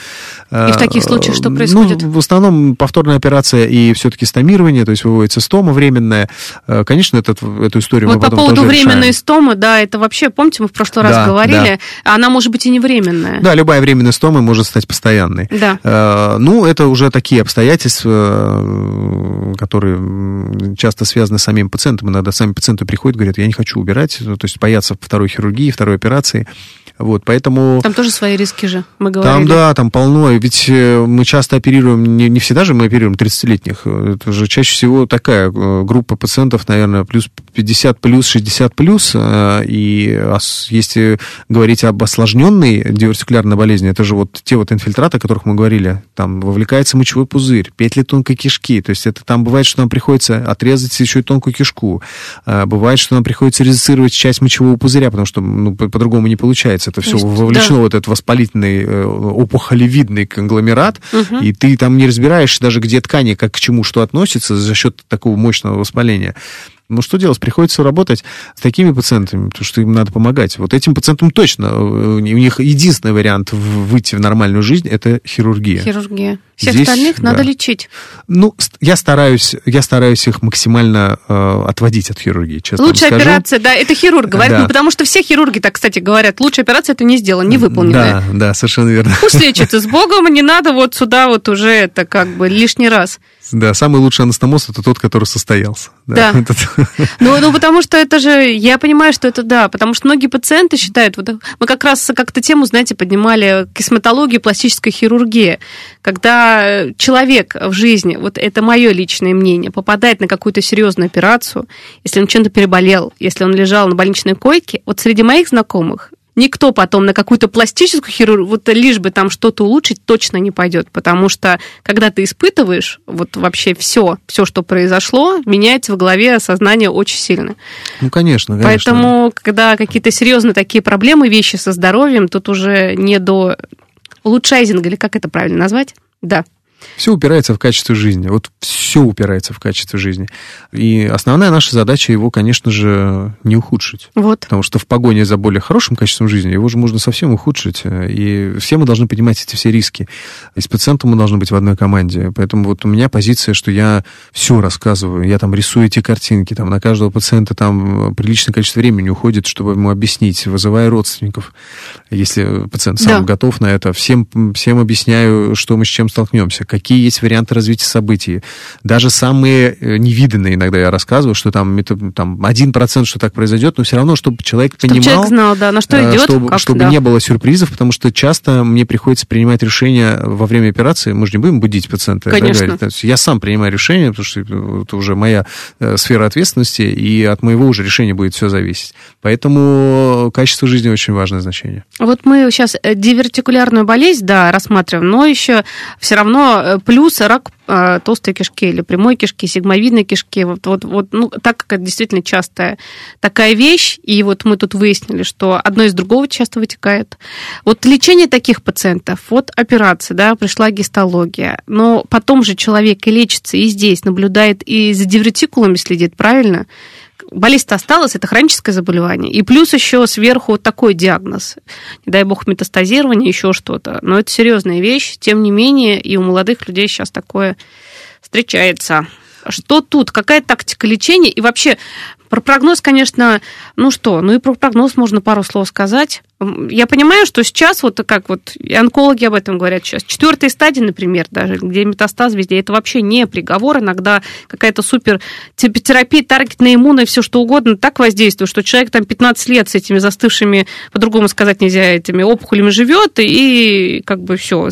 Speaker 2: И в таких случаях что
Speaker 3: Ну,
Speaker 2: происходит?
Speaker 3: в основном повторная операция и все-таки стомирование, то есть выводится стома временная. Э, Конечно, этот, эту историю
Speaker 2: Вот
Speaker 3: мы
Speaker 2: по
Speaker 3: потом
Speaker 2: поводу
Speaker 3: тоже
Speaker 2: временной
Speaker 3: решаем.
Speaker 2: стомы, да, это вообще, помните, мы в прошлый раз
Speaker 3: Да,
Speaker 2: говорили, она может быть и не временная.
Speaker 3: Да, любая временная стома может стать постоянной.
Speaker 2: Да.
Speaker 3: Э, Ну, это уже такие обстоятельства, э, которые часто связаны с самим пациентом. Иногда сами пациенты приходят, говорят, я не хочу убирать, ну, то есть боятся второй хирургии, второй операции. Вот, поэтому...
Speaker 2: Там тоже свои риски же, мы
Speaker 3: Там,
Speaker 2: говорили.
Speaker 3: да, там полно. Ведь э, мы часто оперируем, не, не всегда же мы оперируем 30-летних. Это же чаще всего такая группа пациентов, наверное, плюс 50 плюс, 60 плюс. э, И если говорить об осложненной дивертикулярной болезни, это же вот те вот инфильтраты, о которых мы говорили. Там вовлекается мочевой пузырь, петли тонкой кишки. То есть это там бывает, что нам приходится отрезать еще и тонкую кишку. Э, Бывает, что нам приходится резицировать часть мочевого пузыря, потому что ну, по- по-другому не получается. Это все
Speaker 2: есть,
Speaker 3: вовлечено
Speaker 2: да.
Speaker 3: вот этот воспалительный э, опухолевидный конгломерат, и ты там не разбираешь даже, где ткани, как к чему что относится за счет такого мощного воспаления. Ну, что делать? Приходится работать с такими пациентами, потому что им надо помогать. Вот этим пациентам точно. э, У них единственный вариант выйти в нормальную жизнь – это хирургия.
Speaker 2: Хирургия. Всех
Speaker 3: Здесь,
Speaker 2: остальных
Speaker 3: да.
Speaker 2: надо лечить.
Speaker 3: Ну, я стараюсь, я стараюсь их максимально э, отводить от хирургии, честно
Speaker 2: Лучшая
Speaker 3: скажу.
Speaker 2: операция, да, это хирург говорит,
Speaker 3: Да.
Speaker 2: ну, потому что все хирурги так, кстати, говорят, лучшая операция это не сделана, не выполненная.
Speaker 3: Да, да, совершенно верно.
Speaker 2: Пусть лечится с Богом, не надо вот сюда вот уже это как бы лишний раз.
Speaker 3: Да, самый лучший анастомоз это тот, который состоялся.
Speaker 2: Да.
Speaker 3: Это-
Speaker 2: Ну, ну, потому что это же, я понимаю, что это да, потому что многие пациенты считают, вот мы как раз как-то тему, знаете, поднимали косметологию, пластическая хирургия, когда э, человек в жизни, вот это мое личное мнение, попадает на какую-то серьезную операцию, если он чем-то переболел, если он лежал на больничной койке, вот среди моих знакомых Никто потом на какую-то пластическую хирургию, вот лишь бы там что-то улучшить, точно не пойдет, потому что когда ты испытываешь вот вообще все, все, что произошло, меняется в голове сознание очень сильно.
Speaker 3: Ну, конечно, конечно.
Speaker 2: Поэтому, когда какие-то серьезные такие проблемы, вещи со здоровьем, тут уже не до улучшайзинга, или как это правильно назвать? Да.
Speaker 3: Все упирается в качество жизни. Вот все упирается в качество жизни. И основная наша задача его, конечно же, не ухудшить.
Speaker 2: Вот.
Speaker 3: Потому что в погоне за более хорошим качеством жизни его же можно совсем ухудшить. И все мы должны понимать эти все риски. И с пациентом мы должны быть в одной команде. Поэтому вот у меня позиция, что я все рассказываю. Я там рисую эти картинки. Там на каждого пациента там приличное количество времени уходит, чтобы ему объяснить, вызывая родственников, если пациент сам
Speaker 2: Да.
Speaker 3: готов на это. Всем, всем объясняю, что мы с чем столкнемся, какие есть варианты развития событий. Даже самые э, невиданные иногда я рассказываю, что там, это, там 1% что так произойдет, но все равно, чтобы человек
Speaker 2: Чтобы
Speaker 3: понимал,
Speaker 2: человек знал, да, на что
Speaker 3: э,
Speaker 2: идет,
Speaker 3: чтобы,
Speaker 2: как,
Speaker 3: чтобы
Speaker 2: да.
Speaker 3: не было сюрпризов, потому что часто мне приходится принимать решения во время операции. Мы же не будем будить пациента. да,
Speaker 2: Конечно.
Speaker 3: есть я сам принимаю решение, потому что это уже моя э, сфера ответственности, и от моего уже решения будет все зависеть. Поэтому качество жизни очень важное значение.
Speaker 2: Вот мы сейчас дивертикулярную болезнь, да, рассматриваем, но еще все равно плюс рак э, толстой кишки или прямой кишки, сигмовидной кишки. Вот, вот, вот, ну, так как это действительно частая такая вещь, и вот мы тут выяснили, что одно из другого часто вытекает. Вот лечение таких пациентов, вот операция, да, пришла гистология, но потом же человек и лечится, и здесь наблюдает, и за дивертикулами следит, правильно? Болезнь осталась, это хроническое заболевание. И плюс еще сверху такой диагноз. Не дай бог метастазирование, еще что-то. Но это серьезная вещь. Тем не менее, и у молодых людей сейчас такое встречается. Что тут? Какая тактика лечения? И вообще, про прогноз, конечно, ну что, ну и про прогноз можно пару слов сказать. Я понимаю, что сейчас вот как вот и онкологи об этом говорят сейчас, четвертой стадии, например, даже, где метастаз везде, это вообще не приговор, иногда какая-то супер терапия, таргетная иммунная, все что угодно так воздействует, что человек там 15 лет с этими застывшими, по-другому сказать нельзя, этими опухолями живет, и как бы все,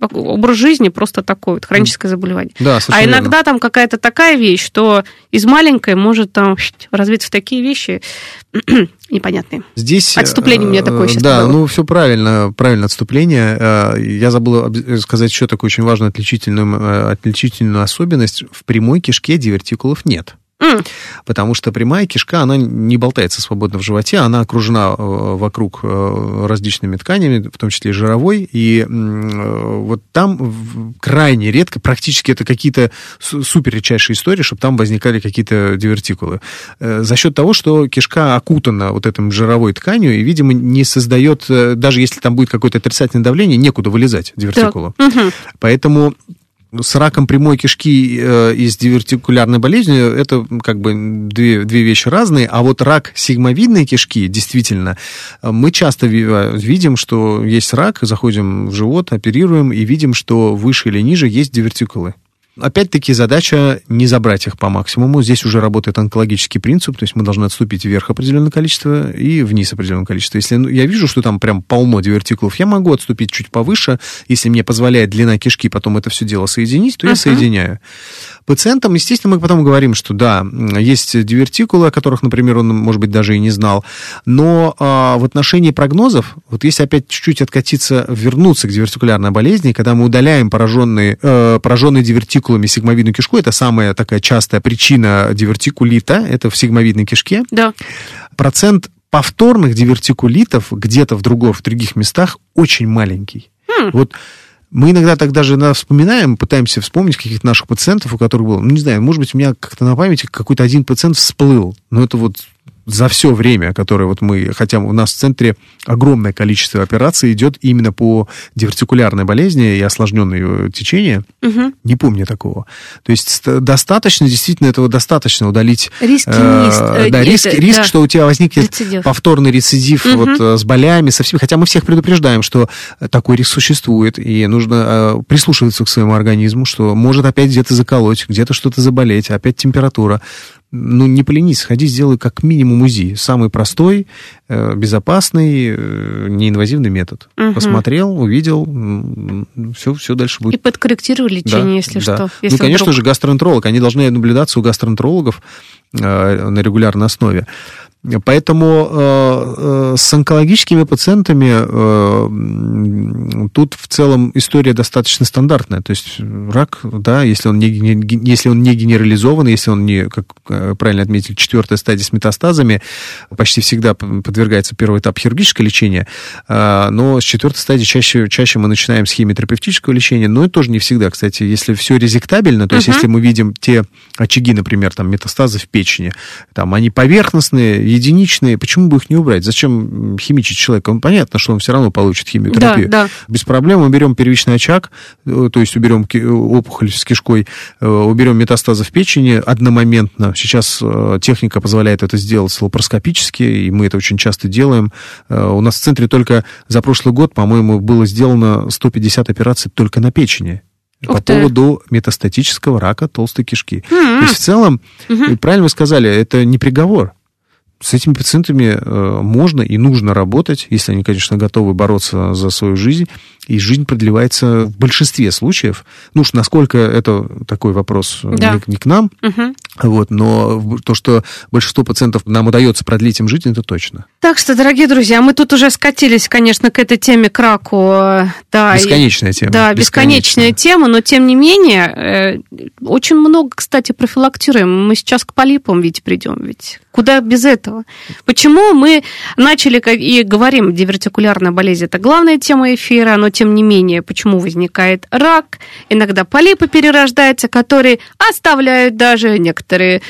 Speaker 2: образ жизни просто такой вот, хроническое заболевание.
Speaker 3: Да,
Speaker 2: а иногда верно. там какая-то такая вещь, что из маленькой может там развиться в такие вещи, (clears throat) непонятные.
Speaker 3: Здесь...
Speaker 2: Отступление у меня такое сейчас
Speaker 3: Да, было. ну все правильно, правильно отступление. Э, я забыл сказать еще такую очень важную отличительную, э, отличительную особенность. В прямой кишке дивертикулов нет. Mm. Потому что прямая кишка, она не болтается свободно в животе, она окружена э, вокруг э, различными тканями, в том числе и жировой, и э, вот там крайне редко, практически это какие-то супер редчайшие истории, чтобы там возникали какие-то дивертикулы. За счет того, что кишка окутана вот этим жировой тканью, и, видимо, не создает, даже если там будет какое-то отрицательное давление, некуда вылезать дивертикулу. Угу. Поэтому с раком прямой кишки э, и с дивертикулярной болезнью это как бы две, две вещи разные, а вот рак сигмовидной кишки, действительно, мы часто видим, что есть рак, заходим в живот, оперируем и видим, что выше или ниже есть дивертикулы. Опять-таки задача не забрать их по максимуму. Здесь уже работает онкологический принцип, то есть мы должны отступить вверх определенное количество и вниз определенное количество. Если ну, я вижу, что там прям полно дивертикулов, я могу отступить чуть повыше. Если мне позволяет длина кишки потом это все дело соединить, то uh-huh. я соединяю. Пациентам, естественно, мы потом говорим, что да, есть дивертикулы, о которых, например, он, может быть, даже и не знал. Но а, в отношении прогнозов, вот если опять чуть-чуть откатиться, вернуться к дивертикулярной болезни, когда мы удаляем пораженные, э, пораженные дивертикулы, дивертикулами сигмовидную кишку. Это самая такая частая причина дивертикулита. Это в сигмовидной кишке.
Speaker 2: Да.
Speaker 3: Процент повторных дивертикулитов где-то в, других, в других местах очень маленький. Хм. Вот мы иногда так даже вспоминаем, пытаемся вспомнить каких-то наших пациентов, у которых было, ну, не знаю, может быть, у меня как-то на памяти какой-то один пациент всплыл. Но это вот за все время, которое вот мы, хотя у нас в центре огромное количество операций идет именно по дивертикулярной болезни и осложненной течение, угу. не помню такого. То есть достаточно, действительно, этого достаточно удалить.
Speaker 2: Риски э, есть.
Speaker 3: Э, да, риск, это, риск да. что у тебя возникнет рецидив. повторный рецидив угу. вот, э, с болями, со всеми. Хотя мы всех предупреждаем, что такой риск существует, и нужно э, прислушиваться к своему организму, что может опять где-то заколоть, где-то что-то заболеть, опять температура ну, не поленись, сходи, сделай как минимум УЗИ. Самый простой, э, безопасный, э, неинвазивный метод. Угу. Посмотрел, увидел, все, все дальше будет.
Speaker 2: И подкорректировал лечение, да, если да. что.
Speaker 3: Если ну, конечно вдруг... же, гастроэнтеролог. Они должны наблюдаться у гастроэнтерологов э, на регулярной основе. Поэтому э, э, с онкологическими пациентами э, тут в целом история достаточно стандартная. То есть рак, да, если он не, если он не генерализован, если он не, как э, правильно отметили, четвертая стадия с метастазами, почти всегда подвергается первый этап хирургического лечения. Э, но с четвертой стадии чаще, чаще мы начинаем с химиотерапевтического лечения, но это тоже не всегда, кстати. Если все резектабельно, то есть uh-huh. если мы видим те очаги, например, там метастазы в печени, там они поверхностные, единичные, почему бы их не убрать? Зачем химичить человека? Он понятно, что он все равно получит химиотерапию.
Speaker 2: Да, да.
Speaker 3: Без проблем мы берем первичный очаг, э, то есть уберем опухоль с кишкой, э, уберем метастазы в печени одномоментно. Сейчас э, техника позволяет это сделать лапароскопически, и мы это очень часто делаем. У нас в центре только за прошлый год, по-моему, было сделано 150 операций только на печени по ты. поводу метастатического рака толстой кишки. Mm-hmm. То есть в целом, mm-hmm. правильно вы сказали, это не приговор с этими пациентами э, можно и нужно работать, если они, конечно, готовы бороться за свою жизнь. И жизнь продлевается в большинстве случаев. Ну уж насколько это такой вопрос э, да. не, не к нам, угу. вот, но то, что большинство пациентов нам удается продлить им жизнь, это точно.
Speaker 2: Так что, дорогие друзья, мы тут уже скатились, конечно, к этой теме, к раку.
Speaker 3: Э, да, бесконечная и, тема.
Speaker 2: Да, бесконечная, бесконечная тема, но тем не менее, очень много, кстати, профилактируем. Мы сейчас к полипам ведь придем, ведь куда без этого? Этого. Почему мы начали и говорим, дивертикулярная болезнь – это главная тема эфира, но тем не менее, почему возникает рак, иногда полипы перерождаются, которые оставляют даже некоторые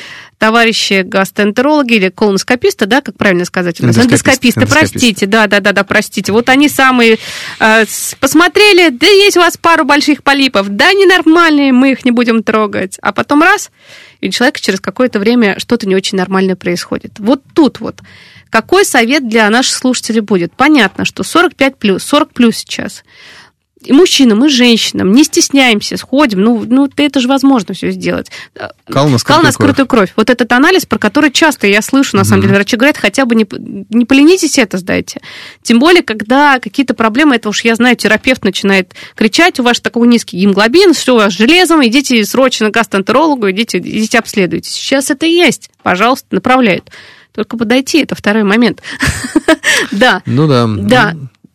Speaker 2: товарищи гастроэнтерологи или колоноскописты, да, как правильно сказать у нас?
Speaker 3: Эндоскописты,
Speaker 2: Эндоскописты,
Speaker 3: эндоскописты.
Speaker 2: простите, да, да, да, да, простите. Вот они самые э, посмотрели, да есть у вас пару больших полипов, да, ненормальные, мы их не будем трогать. А потом раз, и у человека через какое-то время что-то не очень нормальное происходит. Вот тут вот. Какой совет для наших слушателей будет? Понятно, что 45 плюс, 40 плюс сейчас. И мужчинам, и женщинам. Не стесняемся, сходим. Ну, ну это же возможно все сделать.
Speaker 3: Кал на
Speaker 2: Кал на
Speaker 3: скрытую
Speaker 2: скрытую кровь. Вот этот анализ, про который часто я слышу, на самом деле, врачи говорят, хотя бы не, не поленитесь это сдайте. Тем более, когда какие-то проблемы, это уж я знаю, терапевт начинает кричать, у вас такой низкий гемоглобин, все у вас с железом, идите срочно к гастроэнтерологу, идите, идите обследуйтесь. Сейчас это есть. Пожалуйста, направляют. Только подойти, это второй момент. (laughs) Да.
Speaker 3: Ну да.
Speaker 2: Да.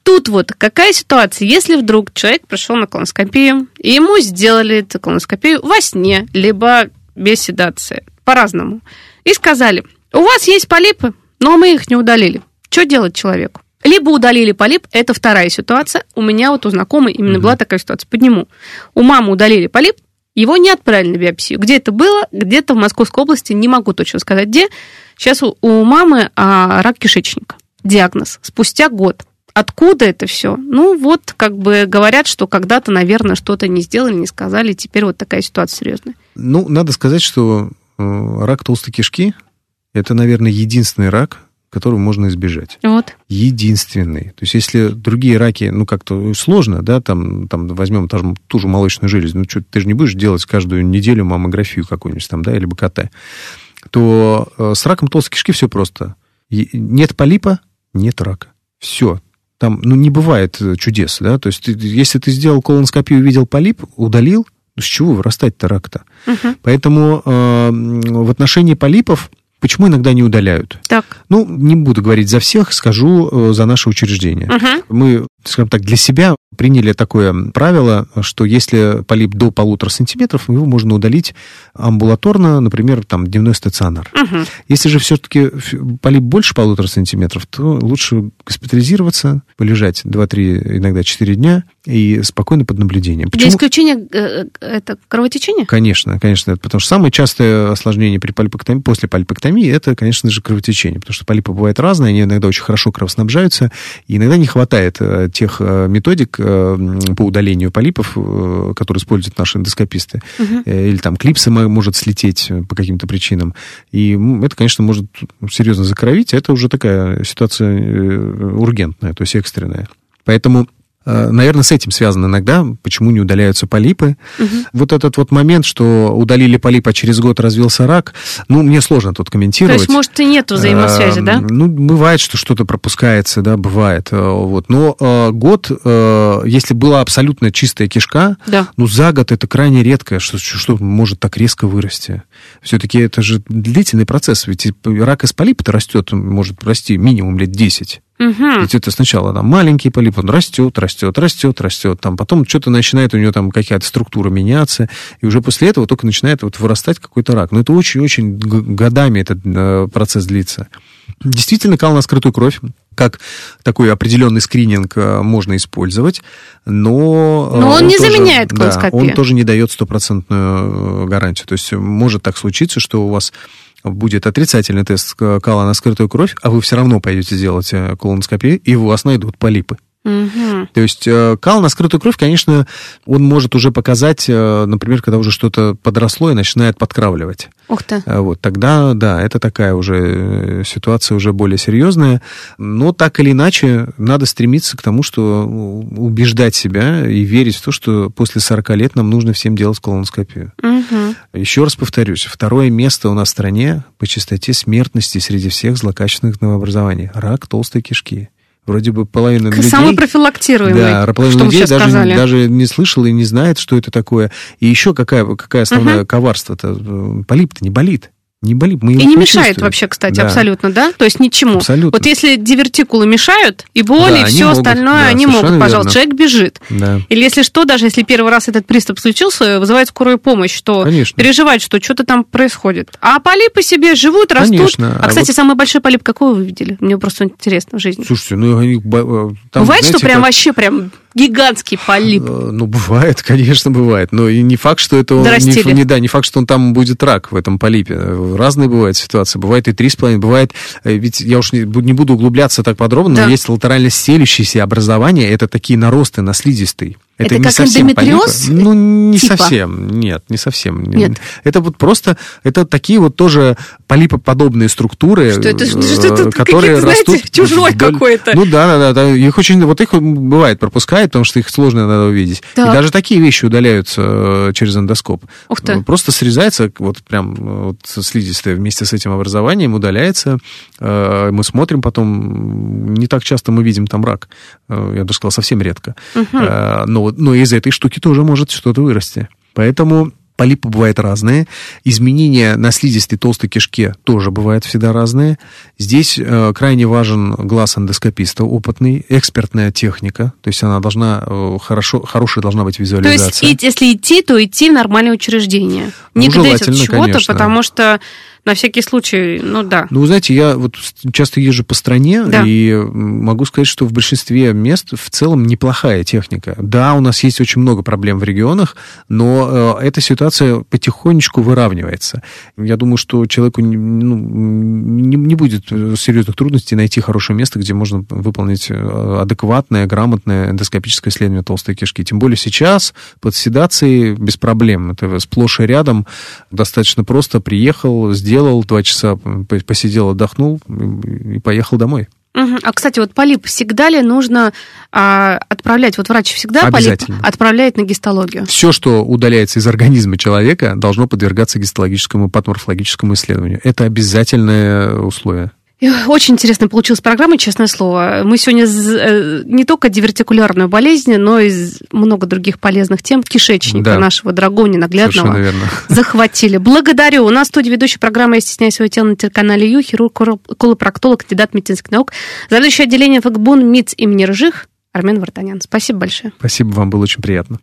Speaker 2: Тут вот какая ситуация, если вдруг человек пришел на колоноскопию, и ему сделали эту колоноскопию во сне, либо без седации, по-разному, и сказали, у вас есть полипы, но мы их не удалили. Что делать человеку? Либо удалили полип, это вторая ситуация. У меня вот у знакомой именно была такая ситуация. Подниму. У мамы удалили полип, его не отправили на биопсию. Где это было? Где-то в Московской области, не могу точно сказать где. Сейчас у, у мамы а, рак кишечника. Диагноз. Спустя год. Откуда это все? Ну, вот, как бы говорят, что когда-то, наверное, что-то не сделали, не сказали, теперь вот такая ситуация серьезная.
Speaker 3: Ну, надо сказать, что э, рак толстой кишки – это, наверное, единственный рак, которого можно избежать.
Speaker 2: Вот.
Speaker 3: Единственный. То есть, если другие раки, ну, как-то сложно, да, там, там возьмем ту же, ту же молочную железу, ну, что ты же не будешь делать каждую неделю маммографию какую-нибудь там, да, или БКТ, то э, с раком толстой кишки все просто. Нет полипа, нет рака. Все. Там, ну, не бывает э, чудес, да, то есть, ты- если ты сделал колоноскопию, увидел полип, удалил, с чего вырастать-то рак-то?
Speaker 2: Мгм.
Speaker 3: Поэтому э, в отношении полипов почему иногда не удаляют?
Speaker 2: Так.
Speaker 3: Ну, не буду говорить за всех, скажу э, за наше учреждение.
Speaker 2: Мгм.
Speaker 3: Мы, скажем так, для себя приняли такое правило, что если полип до полутора сантиметров, его можно удалить амбулаторно, например, там, дневной стационар.
Speaker 2: Мгм.
Speaker 3: Если же все-таки полип больше полутора сантиметров, то лучше госпитализироваться, полежать 2-3, иногда 4 дня и спокойно под наблюдением.
Speaker 2: Для исключения э, э, это кровотечение?
Speaker 3: Конечно, конечно, потому что самое частое осложнение при пальпэктомии, после пальпэктомии, это, конечно же, кровотечение, потому что полипы бывают разные, они иногда очень хорошо кровоснабжаются, и иногда не хватает э, тех э, методик э, по удалению полипов, которые используют наши эндоскописты, Э, или там клипсы мо- может слететь по каким-то причинам, и это, конечно, может серьезно закровить, а это уже такая ситуация ургентная, то есть экстренная. Поэтому Наверное, с этим связано иногда, почему не удаляются полипы. Вот этот вот момент, что удалили полип, а через год развился рак, ну, мне сложно тут
Speaker 2: То
Speaker 3: комментировать.
Speaker 2: есть, может, и нет взаимосвязи,
Speaker 3: Эм,
Speaker 2: да?
Speaker 3: Ну, бывает, что что-то пропускается, да, бывает. э, Вот. Но э, год, э, если была абсолютно чистая кишка,
Speaker 2: Да.
Speaker 3: ну, за год это крайне редко, что, что может так резко вырасти. Все-таки это же длительный процесс, ведь рак из полипа-то растет, он может расти минимум лет 10.
Speaker 2: Мгм.
Speaker 3: Ведь это сначала там маленький полип, он растет, растет, растет, растет, там потом что-то начинает у него там какая-то структура меняться, и уже после этого только начинает вот вырастать какой-то рак. Но это очень-очень годами этот э, процесс длится. Действительно, кал на скрытую кровь, как такой определенный скрининг э, можно использовать, но... э,
Speaker 2: Но он не
Speaker 3: тоже-
Speaker 2: заменяет
Speaker 3: да,
Speaker 2: колоноскопию.
Speaker 3: он тоже не дает стопроцентную э, гарантию. То есть может так случиться, что у вас будет отрицательный тест э, кала на скрытую кровь, а вы все равно пойдете сделать э, колоноскопию, и у вас найдут полипы.
Speaker 2: Мгм.
Speaker 3: То есть э, кал на скрытую кровь, конечно, он может уже показать, э, например, когда уже что-то подросло и начинает подкравливать.
Speaker 2: Ух ты.
Speaker 3: А Вот, тогда, да, это такая уже э, ситуация уже более серьезная. Но так или иначе, надо стремиться к тому, что убеждать себя и верить в то, что после 40 лет нам нужно всем делать колоноскопию.
Speaker 2: Мгм.
Speaker 3: Еще раз повторюсь, второе место у нас в стране по частоте смертности среди всех злокачественных новообразований. Рак толстой кишки. Вроде бы половина людей...
Speaker 2: Самый профилактируемый,
Speaker 3: Да, половина людей даже,
Speaker 2: сказали.
Speaker 3: даже не слышала и не знает, что это такое. И еще какая, какая основная
Speaker 2: Мгм.
Speaker 3: коварство-то? Э, Полип-то не болит. Не болит. Мы
Speaker 2: И не мешает вообще, кстати,
Speaker 3: Да.
Speaker 2: абсолютно, да? То есть ничему.
Speaker 3: Абсолютно.
Speaker 2: Вот если дивертикулы мешают, и боли,
Speaker 3: Да,
Speaker 2: и все
Speaker 3: могут,
Speaker 2: остальное,
Speaker 3: да,
Speaker 2: они могут, пожалуйста.
Speaker 3: верно.
Speaker 2: Человек бежит.
Speaker 3: Да.
Speaker 2: Или если что, даже если первый раз этот приступ случился, вызывает скорую помощь, что
Speaker 3: Конечно.
Speaker 2: переживать, что что-то там происходит. А полипы себе живут, растут.
Speaker 3: Конечно.
Speaker 2: А,
Speaker 3: А
Speaker 2: кстати,
Speaker 3: вот-
Speaker 2: самый большой полип какой вы видели? Мне просто интересно в жизни.
Speaker 3: Слушайте, ну э, там,
Speaker 2: Бывает,
Speaker 3: знаете,
Speaker 2: что прям
Speaker 3: как-
Speaker 2: вообще прям гигантский полип.
Speaker 3: Э, Ну, бывает, (laughs) конечно, бывает. Но и не факт, что это... он-
Speaker 2: Дорастили.
Speaker 3: Не, да, не факт, что он там будет рак в этом полипе. Разные бывают ситуации. Бывает и три с половиной. Бывает, э, ведь я уж не, не буду углубляться так подробно,
Speaker 2: Да.
Speaker 3: но есть латерально стелющиеся образования. Это такие наросты на слизистой.
Speaker 2: Это
Speaker 3: не
Speaker 2: как
Speaker 3: совсем
Speaker 2: эндометриоз,
Speaker 3: полипы. Ну, не
Speaker 2: типа?
Speaker 3: совсем. Нет, не совсем.
Speaker 2: Нет.
Speaker 3: Это вот просто... Это такие вот тоже полипоподобные структуры,
Speaker 2: Что это? Что это?
Speaker 3: которые
Speaker 2: Какие-то, знаете,
Speaker 3: растут...
Speaker 2: чужой
Speaker 3: вдоль-
Speaker 2: какой-то.
Speaker 3: Ну да, да, да, да. Их очень, вот их бывает пропускает, потому что их сложно иногда увидеть.
Speaker 2: Так.
Speaker 3: И даже такие вещи удаляются э, через эндоскоп.
Speaker 2: Ух ты.
Speaker 3: Просто срезается, вот прям э, вот слизистая вместе с этим образованием удаляется. Э, Мы смотрим потом, не так часто мы видим там рак. Я бы сказал, совсем редко. Э, Но, вот- но из этой штуки тоже может что-то вырасти. Поэтому полипы бывают разные. Изменения на слизистой толстой кишке тоже бывают всегда разные. Здесь э, крайне важен глаз эндоскописта, опытный, экспертная техника. То есть она должна э, хорошо, хорошая должна быть
Speaker 2: То есть,
Speaker 3: визуализация.
Speaker 2: и- если идти, то идти в нормальное учреждение. Не
Speaker 3: Ну, желательно,
Speaker 2: чего-то, потому что на всякий случай, ну да.
Speaker 3: Ну, вы знаете, я вот часто езжу по стране,
Speaker 2: Да.
Speaker 3: и могу сказать, что в большинстве мест в целом неплохая техника. Да, у нас есть очень много проблем в регионах, но э, эта ситуация потихонечку выравнивается. Я думаю, что человеку не, ну, не, не будет э, серьезных трудностей найти хорошее место, где можно выполнить э, адекватное, грамотное эндоскопическое исследование толстой кишки. Тем более сейчас под седацией без проблем. Это сплошь и рядом. Достаточно просто приехал, сделал, два часа посидел, отдохнул и и поехал домой.
Speaker 2: А, кстати, вот полип всегда ли нужно а, отправлять, вот врач всегда полип отправляет на гистологию?
Speaker 3: Все, что удаляется из организма человека, должно подвергаться гистологическому патоморфологическому исследованию. Это обязательное условие.
Speaker 2: Очень интересно получилась программа, честное слово. Мы сегодня э, не только дивертикулярную болезнь, но и много других полезных тем кишечника
Speaker 3: Да.
Speaker 2: нашего дорогого, ненаглядного (laughs) захватили. Благодарю. У нас в студии ведущий программы «Я стесняюсь своего тела» на телеканале Ю, хирург, колопроктолог, кандидат медицинских наук, заведующий отделением ФГБУН МИЦ имени Рыжих Армен Вартанян. Спасибо большое.
Speaker 3: Спасибо вам, было очень приятно.